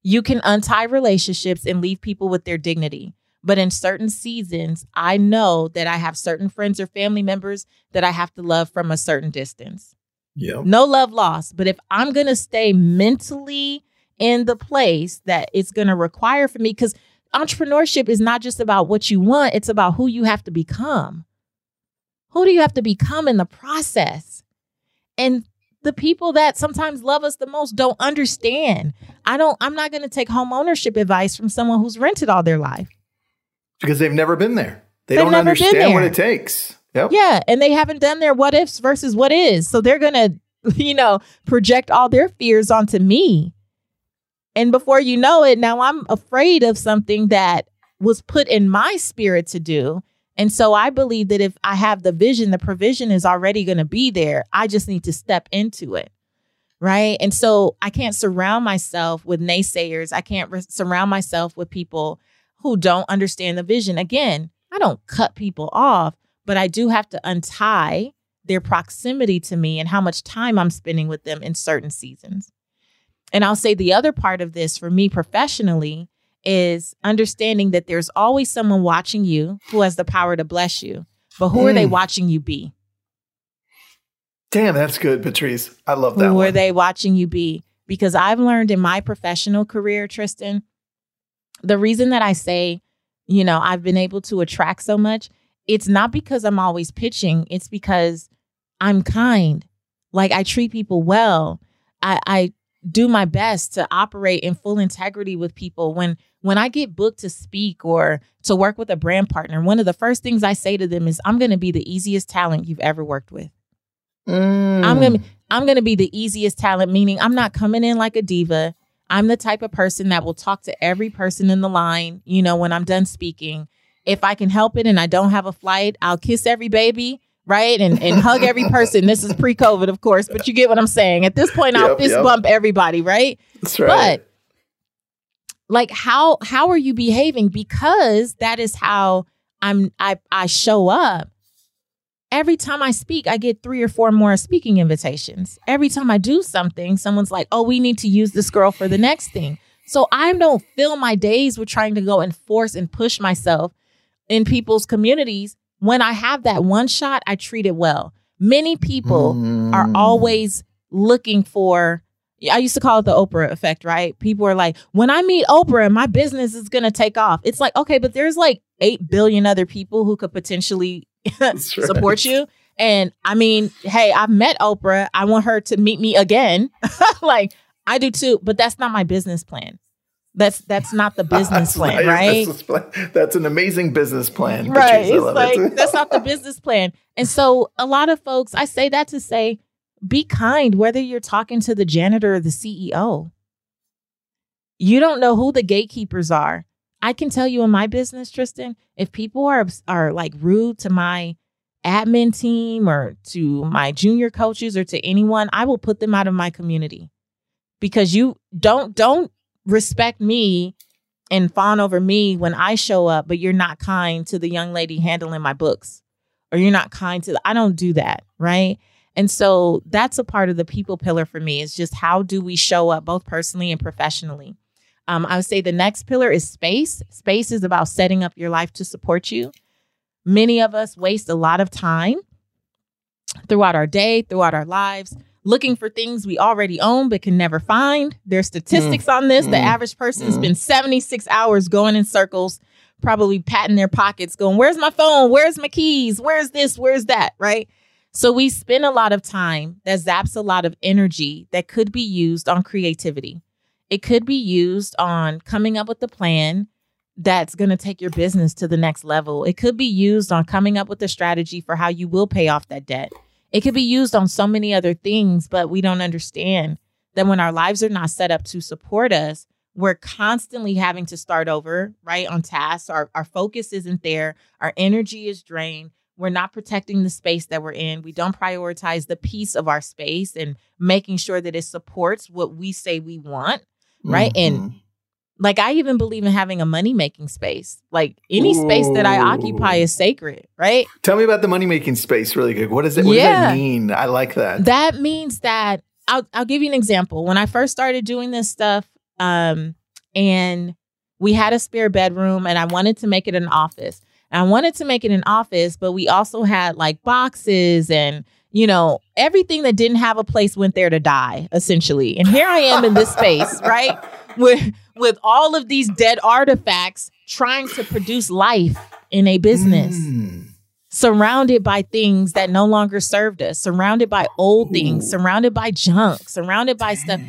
A: You can untie relationships and leave people with their dignity. But in certain seasons, I know that I have certain friends or family members that I have to love from a certain distance.
C: Yeah.
A: No love lost. But if I'm going to stay mentally in the place that it's going to require for me, because entrepreneurship is not just about what you want, it's about who you have to become. Who do you have to become in the process? And the people that sometimes love us the most don't understand. I don't I'm not going to take home ownership advice from someone who's rented all their life.
C: Because they've never been there. They they've don't understand what it takes. Yep.
A: Yeah, and they haven't done their what ifs versus what is. So they're going [LAUGHS] to, you know, project all their fears onto me. And before you know it, now I'm afraid of something that was put in my spirit to do. And so I believe that if I have the vision, the provision is already going to be there. I just need to step into it. Right. And so I can't surround myself with naysayers. I can't re- surround myself with people who don't understand the vision. Again, I don't cut people off, but I do have to untie their proximity to me and how much time I'm spending with them in certain seasons. And I'll say the other part of this for me professionally is understanding that there's always someone watching you who has the power to bless you. But who mm. are they mm. watching you be?
C: Damn, that's good, Patrice. I love that.
A: Who
C: one.
A: are they watching you be? Because I've learned in my professional career, Tristan, the reason that I say, you know, I've been able to attract so much, it's not because I'm always pitching, it's because I'm kind. Like I treat people well. I, I do my best to operate in full integrity with people. When when I get booked to speak or to work with a brand partner one of the first things I say to them is I'm going to be the easiest talent you've ever worked with. Mm. I'm going to I'm going to be the easiest talent meaning I'm not coming in like a diva. I'm the type of person that will talk to every person in the line you know when I'm done speaking. If I can help it and I don't have a flight I'll kiss every baby right? And and hug [LAUGHS] every person. This is pre-COVID, of course, but you get what I'm saying. At this point, I'll fist yep. bump everybody, right?
C: That's right. But
A: like how how are you behaving? Because that is how I'm I I show up. Every time I speak, I get three or four more speaking invitations. Every time I do something, someone's like, "Oh, we need to use this girl for the next thing." So I don't fill my days with trying to go and force and push myself in people's communities when I have that one shot, I treat it well. Many people mm. are always looking for I used to call it the Oprah effect, right? People are like, when I meet Oprah, my business is going to take off. It's like, okay, but there's like 8 billion other people who could potentially [LAUGHS] support right. you. And I mean, hey, I've met Oprah. I want her to meet me again. [LAUGHS] like, I do too, but that's not my business plan. That's that's not the [LAUGHS] business plan, right? Business
C: plan. That's an amazing business plan.
A: Right. It's like that's not the business plan. And so a lot of folks, I say that to say, be kind, whether you're talking to the janitor or the CEO. You don't know who the gatekeepers are. I can tell you in my business, Tristan, if people are are like rude to my admin team or to my junior coaches or to anyone, I will put them out of my community. Because you don't don't respect me and fawn over me when I show up, but you're not kind to the young lady handling my books, or you're not kind to the, I don't do that, right? And so that's a part of the people pillar for me is just how do we show up both personally and professionally. Um, I would say the next pillar is space. Space is about setting up your life to support you. Many of us waste a lot of time throughout our day, throughout our lives, looking for things we already own but can never find. There's statistics mm. on this. Mm. The average person mm. spends 76 hours going in circles, probably patting their pockets, going, Where's my phone? Where's my keys? Where's this? Where's that? Right? So we spend a lot of time that zaps a lot of energy that could be used on creativity. It could be used on coming up with a plan that's going to take your business to the next level. It could be used on coming up with a strategy for how you will pay off that debt. It could be used on so many other things, but we don't understand that when our lives are not set up to support us, we're constantly having to start over, right? On tasks. Our, our focus isn't there. Our energy is drained. We're not protecting the space that we're in. We don't prioritize the piece of our space and making sure that it supports what we say we want, right? Mm-hmm. And like I even believe in having a money making space. Like any Ooh. space that I occupy is sacred, right?
C: Tell me about the money making space really quick. What does it what yeah. does that mean? I like that.
A: That means that I'll I'll give you an example. When I first started doing this stuff, um, and we had a spare bedroom and I wanted to make it an office. And I wanted to make it an office, but we also had like boxes and you know, everything that didn't have a place went there to die, essentially. And here I am in this space, right? [LAUGHS] With with all of these dead artifacts trying to produce life in a business. Mm. Surrounded by things that no longer served us, surrounded by old Ooh. things, surrounded by junk, surrounded by Dang. stuff,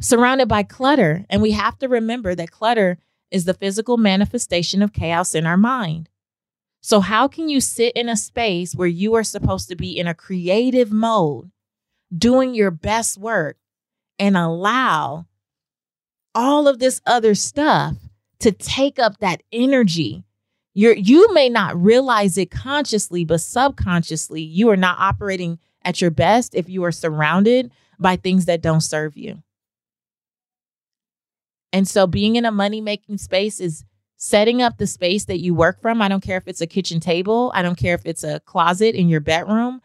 A: surrounded by clutter. And we have to remember that clutter is the physical manifestation of chaos in our mind. So, how can you sit in a space where you are supposed to be in a creative mode, doing your best work, and allow all of this other stuff to take up that energy? You're, you may not realize it consciously, but subconsciously, you are not operating at your best if you are surrounded by things that don't serve you. And so, being in a money making space is setting up the space that you work from. I don't care if it's a kitchen table, I don't care if it's a closet in your bedroom.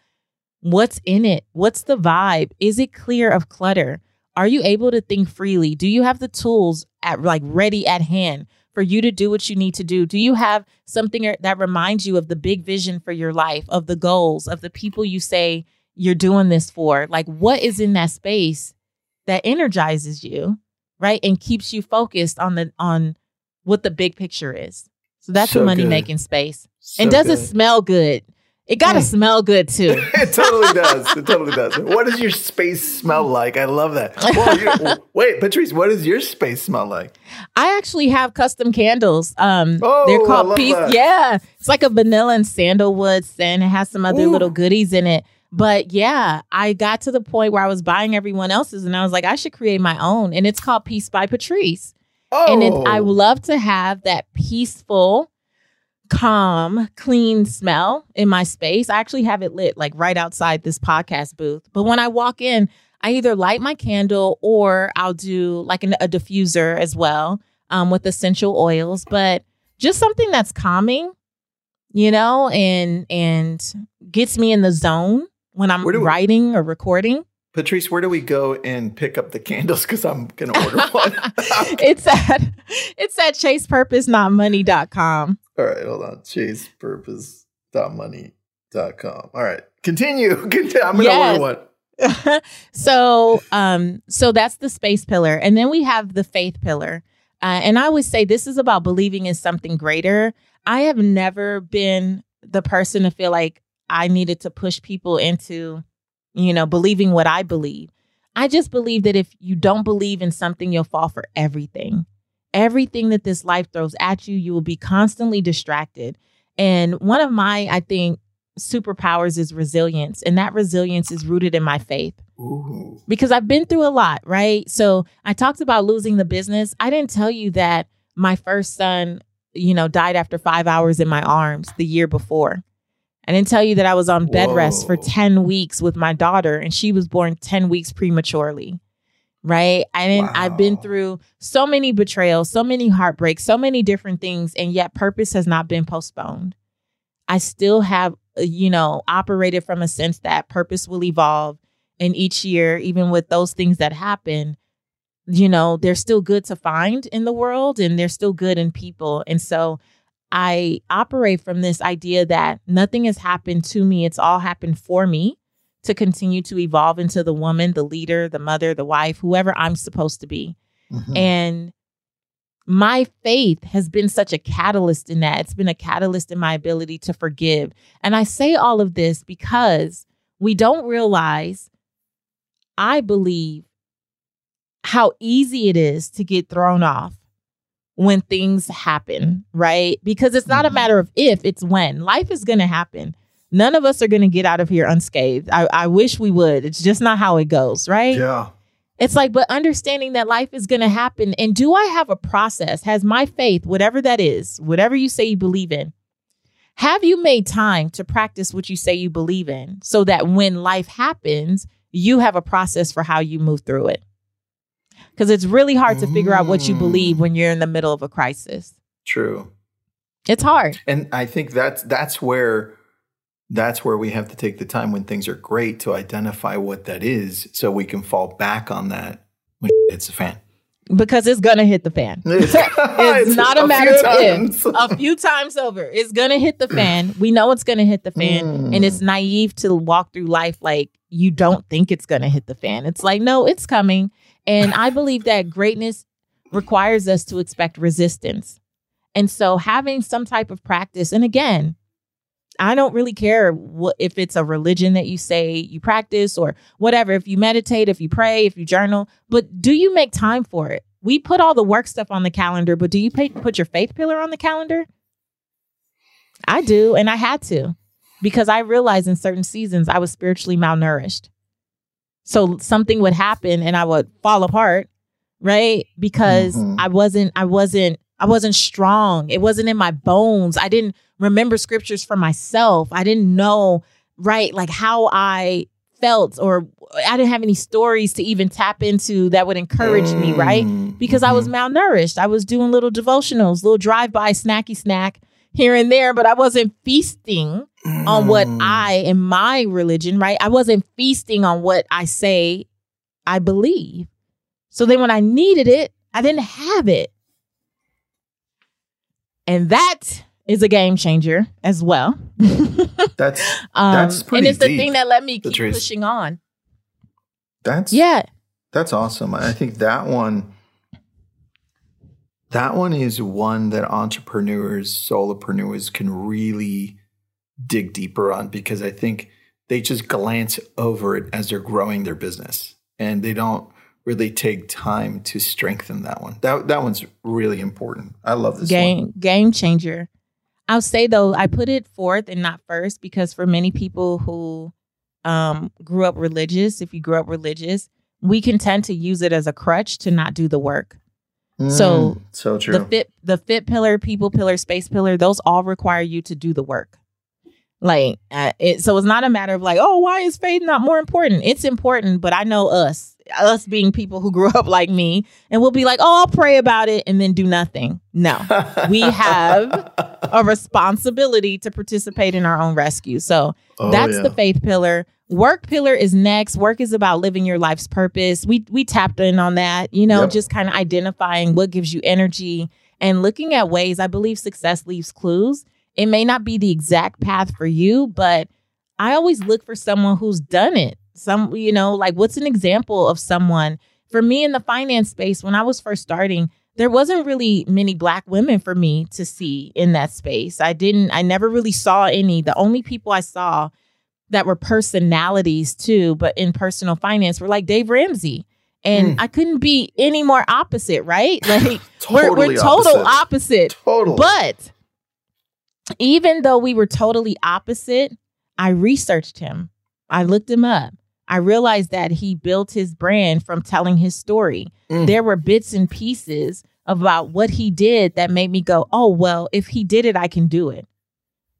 A: What's in it? What's the vibe? Is it clear of clutter? Are you able to think freely? Do you have the tools at like ready at hand for you to do what you need to do? Do you have something er, that reminds you of the big vision for your life, of the goals, of the people you say you're doing this for? Like what is in that space that energizes you, right? And keeps you focused on the on what the big picture is. So that's so a money making space. So and does good. it smell good? It got to mm. smell good too. [LAUGHS]
C: it totally does. It totally does. What does your space smell like? I love that. [LAUGHS] Well, wait, Patrice, what does your space smell like?
A: I actually have custom candles. Um, oh, they're called Peace. That. Yeah, it's like a vanilla and sandalwood scent. It has some other Ooh. little goodies in it. But yeah, I got to the point where I was buying everyone else's, and I was like, I should create my own. And it's called Peace by Patrice. Oh. And it, I oh. love to have that peaceful, calm, clean smell in my space. I actually have it lit like right outside this podcast booth. But when I walk in, I either light my candle or I'll do like an, a diffuser as well um, with essential oils, but just something that's calming, you know, and and gets me in the zone when I'm writing or recording.
C: Patrice, where do we go and pick up the candles? Because I'm going to order [LAUGHS] one. [LAUGHS]
A: it's at it's at chasepurposenotmoney.com.
C: All right, hold on. Chasepurpose.money.com. All right. Continue. [LAUGHS] Continue. I'm going to yes. order one. [LAUGHS]
A: so um so that's the space pillar and then we have the faith pillar uh, and i would say this is about believing in something greater i have never been the person to feel like i needed to push people into you know, believing what I believe. I just believe that if you don't believe in something, you'll fall for everything. Everything that this life throws at you, you will be constantly distracted. And one of my, I think, superpowers is resilience. And that resilience is rooted in my faith. Ooh. Because I've been through a lot, right? So I talked about losing the business. I didn't tell you that my first son, you know, died after five hours in my arms the year before. I didn't tell you that I was on bed Whoa. rest for 10 weeks with my daughter, and she was born 10 weeks prematurely. Right? I mean, I've been through so many betrayals, so many heartbreaks, so many different things, and yet purpose has not been postponed. I still have, uh, you know, operated from a sense that purpose will evolve. And each year, even with those things that happen, you know, they're still good to find in the world and they're still good in people. And so I operate from this idea that nothing has happened to me, it's all happened for me to continue to evolve into the woman, the leader, the mother, the wife, whoever I'm supposed to be.
C: Mhm.
A: And my faith has been such a catalyst in that. It's been a catalyst in my ability to forgive. And I say all of this because we don't realize, I believe, how easy it is to get thrown off when things happen, right? Because it's not a
C: Mhm.
A: matter of if, it's when. Life is going to happen. None of us are going to get out of here unscathed. I, I wish we would. It's just not how it goes, right?
C: yeah.
A: It's like, but understanding that life is going to happen. And do I have a process? Has my faith, whatever that is, whatever you say you believe in, have you made time to practice what you say you believe in so that when life happens, you have a process for how you move through it? Because it's really hard to figure out what you believe when you're in the middle of a crisis.
C: True.
A: It's hard.
C: And I think that's that's where that's where we have to take the time when things are great to identify what that is so we can fall back on that when it's a fan.
A: because it's gonna hit the fan. [LAUGHS]
C: It's, [LAUGHS]
A: It's not a, matter of if. A few times over, it's gonna hit the fan. [CLEARS THROAT] We know it's gonna hit the fan,
C: Mm.
A: and it's naive to walk through life like you don't think it's gonna hit the fan. It's like no, it's coming, and I believe that greatness requires us to expect resistance, and so having some type of practice. And again, I don't really care what if it's a religion that you say you practice or whatever. If you meditate, if you pray, if you journal, but do you make time for it? We put all the work stuff on the calendar, but do you pay, put your faith pillar on the calendar? I do, and I had to because I realized in certain seasons I was spiritually malnourished. So something would happen and I would fall apart, right? Because
C: Mhm.
A: I wasn't I wasn't I wasn't strong. It wasn't in my bones. I didn't remember scriptures for myself. I didn't know right like how I felt or I didn't have any stories to even tap into that would encourage me, right?
C: Mm,
A: because I was
C: mhm.
A: malnourished. I was doing little devotionals, little drive-by snacky snack here and there, but I wasn't feasting on what
C: Mm.
A: I in my religion, right? I wasn't feasting on what I say I believe. So then when I needed it, I didn't have it. And that is a game changer as well. [LAUGHS]
C: That's that's [LAUGHS]
A: Um,
C: That's
A: and
C: pretty
A: it's the
C: deep,
A: thing that let me keep pushing on.
C: that's
A: Yeah.
C: That's awesome. I think that one that one is one that entrepreneurs, solopreneurs can really dig deeper on because I think they just glance over it as they're growing their business and they don't really take time to strengthen that one. That that one's really important. I love this
A: game
C: one.
A: game changer. I'll say though, I put it fourth and not first because for many people who um, grew up religious, if you grew up religious, we can tend to use it as a crutch to not do the work. So,
C: Mm, so true.
A: The fit, the fit pillar, people pillar, space pillar, those all require you to do the work. Like uh, it, so it's not a matter of like, oh, why is faith not more important? It's important, but I know us, us being people who grew [LAUGHS] up like me, and we'll be like, oh, I'll pray about it and then do nothing. No, [LAUGHS] we have a responsibility to participate in our own rescue. So
C: Oh,
A: that's
C: yeah.
A: the faith pillar. Work pillar is next. Work is about living your life's purpose. We we tapped in on that, you know,
C: Yep.
A: just kind of identifying what gives you energy and looking at ways. I believe success leaves clues. It may not be the exact path for you, but I always look for someone who's done it. Some, you know, like what's an example of someone for me in the finance space when I was first starting, there wasn't really many black women for me to see in that space. I didn't, I never really saw any. The only people I saw that were personalities too, but in personal finance were like Dave Ramsey. And
C: Mm.
A: I couldn't be any more opposite, right? [LAUGHS] Like we're, we're total
C: opposite.
A: opposite.
C: Totally.
A: But even though we were totally opposite, I researched him. I looked him up. I realized that he built his brand from telling his story.
C: Mm.
A: There were bits and pieces about what he did that made me go, oh, well, if he did it, I can do it.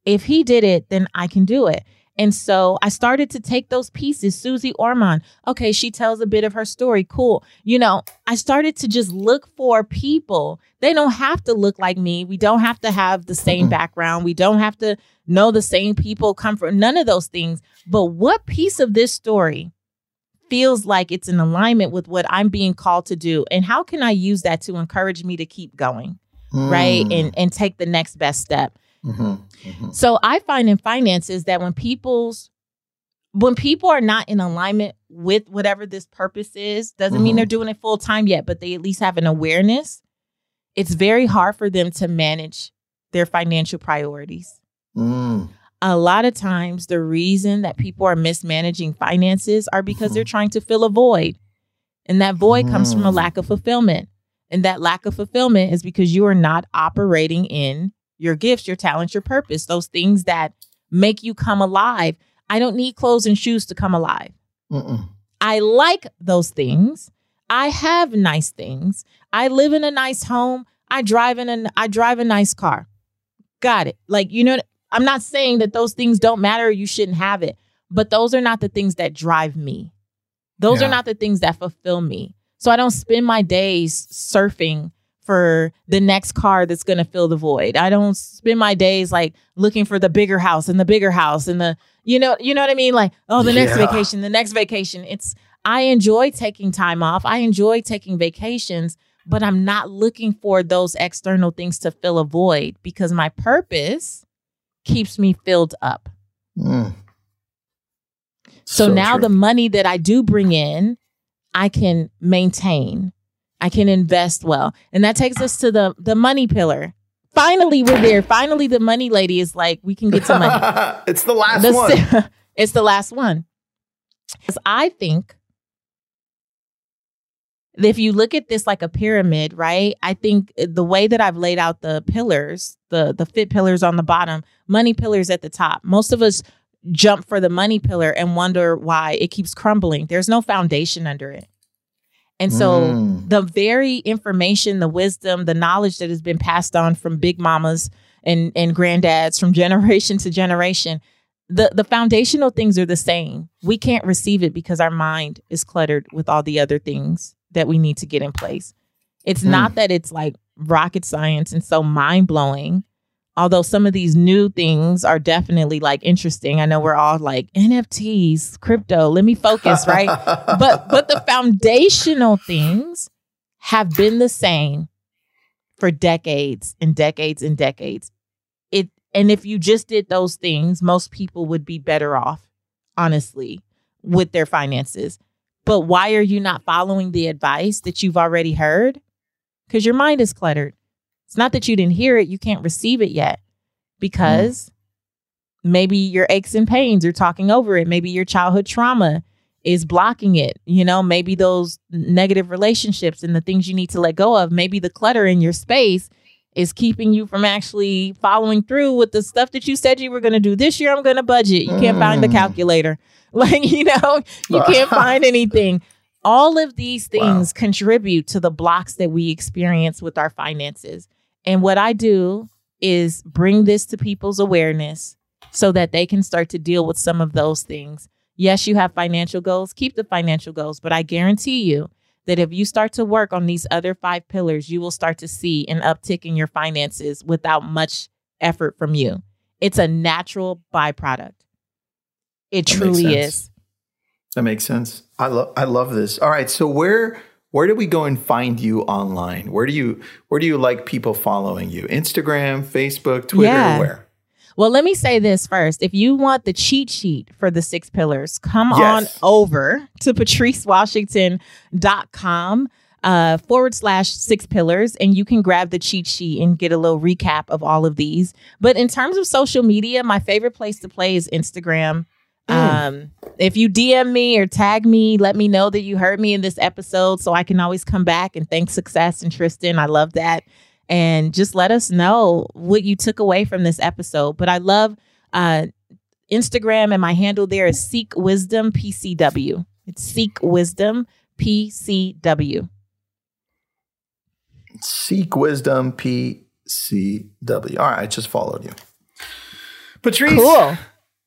A: If he did it, then I can do it. And so I started to take those pieces. Suze Orman, okay, she tells a bit of her story. Cool. You know, I started to just look for people. They don't have to look like me. We don't have to have the same background. We don't have to know the same people, come from none of those things. But what piece of this story feels like it's in alignment with what I'm being called to do? And how can I use that to encourage me to keep going?
C: Mm.
A: Right. And and take the next best step.
C: Mhm, mhm.
A: So I find in finances that when people's when people are not in alignment with whatever this purpose is, doesn't mean
C: Mhm.
A: they're doing it full time yet, but they at least have an awareness. It's very hard for them to manage their financial priorities.
C: Mm.
A: A lot of times the reason that people are mismanaging finances are because they're trying to fill a void. And that void comes from a
C: Mm.
A: lack of fulfillment. And that lack of fulfillment is because you are not operating in your gifts, your talents, your purpose, those things that make you come alive. I don't need clothes and shoes to come alive.
C: Mm-mm.
A: I like those things. I have nice things. I live in a nice home. I drive in a I drive a nice car. Got it. Like you know I'm not saying that those things don't matter you shouldn't have it, but those are not the things that drive me. Those
C: Yeah.
A: are not the things that fulfill me. So I don't spend my days surfing for the next car that's going to fill the void. I don't spend my days like looking for the bigger house and the bigger house and the you know you know what I mean like oh the next
C: Yeah.
A: vacation, the next vacation. It's I enjoy taking time off. I enjoy taking vacations, but I'm not looking for those external things to fill a void because my purpose keeps me filled up.
C: Mm.
A: So, now
C: true.
A: the money that I do bring in, I can maintain. I can invest well. And that takes us to the the money pillar. Finally, we're there. Finally, the money lady is like, we can get to money. [LAUGHS]
C: it's the last
A: The
C: one. [LAUGHS]
A: it's the last one. Because I think if you look at this like a pyramid, right? I think the way that I've laid out the pillars, the the fit pillars on the bottom, money pillars at the top. Most of us jump for the money pillar and wonder why it keeps crumbling. There's no foundation under it. And so
C: Mm.
A: the very information, the wisdom, the knowledge that has been passed on from big mamas and and granddads from [LAUGHS] generation to generation, the the foundational things are the same. We can't receive it because our mind is cluttered with all the other things that we need to get in place. It's
C: Hmm.
A: not that it's like rocket science and so mind blowing. Although some of these new things are definitely like interesting. I know we're all like NFTs, crypto, let me focus, right? [LAUGHS] but but the foundational things have been the same for decades and decades and decades. It and if you just did those things, most people would be better off, honestly, with their finances. But why are you not following the advice that you've already heard? Because your mind is cluttered. It's not that you didn't hear it, you can't receive it yet because maybe your aches and pains are talking over it. Maybe your childhood trauma is blocking it. You know, maybe those negative relationships and the things you need to let go of, maybe the clutter in your space is keeping you from actually following through with the stuff that you said you were going to do this year. I'm going to budget. You can't find the
C: Mm.
A: calculator. [LAUGHS] Like, you know, you can't find [LAUGHS] anything. All of these things contribute to the blocks that we experience with our finances. And what I do is bring this to people's awareness so that they can start to deal with some of those things. Yes, you have financial goals, keep the financial goals, but I guarantee you that if you start to work on these other five pillars, you will start to see an uptick in your finances without much effort from you. It's a natural byproduct. It
C: That
A: truly is.
C: That makes sense. I love I love this. All right, so where where do we go and find you online? Where do you where do you like people following you? Instagram, Facebook, Twitter,
A: Yeah.
C: where?
A: Well, let me say this first. If you want the cheat sheet for the six pillars, come
C: Yes.
A: on over to patricewashington.com uh, forward slash six pillars, and you can grab the cheat sheet and get a little recap of all of these. But in terms of social media, my favorite place to play is Instagram. Um, if you DM me or tag me, let me know that you heard me in this episode so I can always come back and thank Success and Tristan. I love that. And just let us know what you took away from this episode. But I love uh, Instagram, and my handle there is Seek Wisdom PCW. It's Seek Wisdom PCW.
C: Seek Wisdom PCW. All right, I just followed you. Patrice,
A: Cool.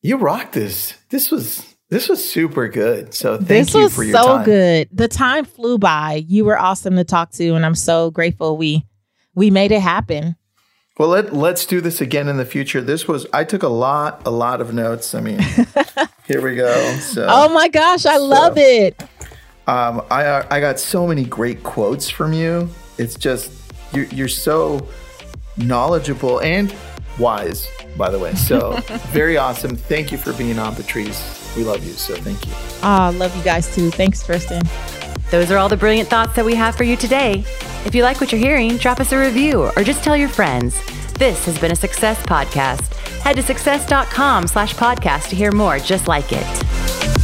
C: You rocked this. This was this was super good. So thank
A: this
C: you
A: was
C: for your
A: so
C: time.
A: good. The time flew by. You were awesome to talk to, and I'm so grateful we we made it happen.
C: Well, let let's do this again in the future. This was I took a lot a lot of notes. I mean, [LAUGHS] here we go. So
A: Oh my gosh, I love it.
C: Um, I I got so many great quotes from you. It's just you're you're so knowledgeable and wise, by the way. So [LAUGHS] very awesome. Thank you for being on, Patrice. We love you. So thank you.
A: Oh, love you guys too. Thanks, Tristan.
B: Those are all the brilliant thoughts that we have for you today. If you like what you're hearing, drop us a review or just tell your friends. This has been a Success Podcast. Head to success.com slash podcast to hear more just like it.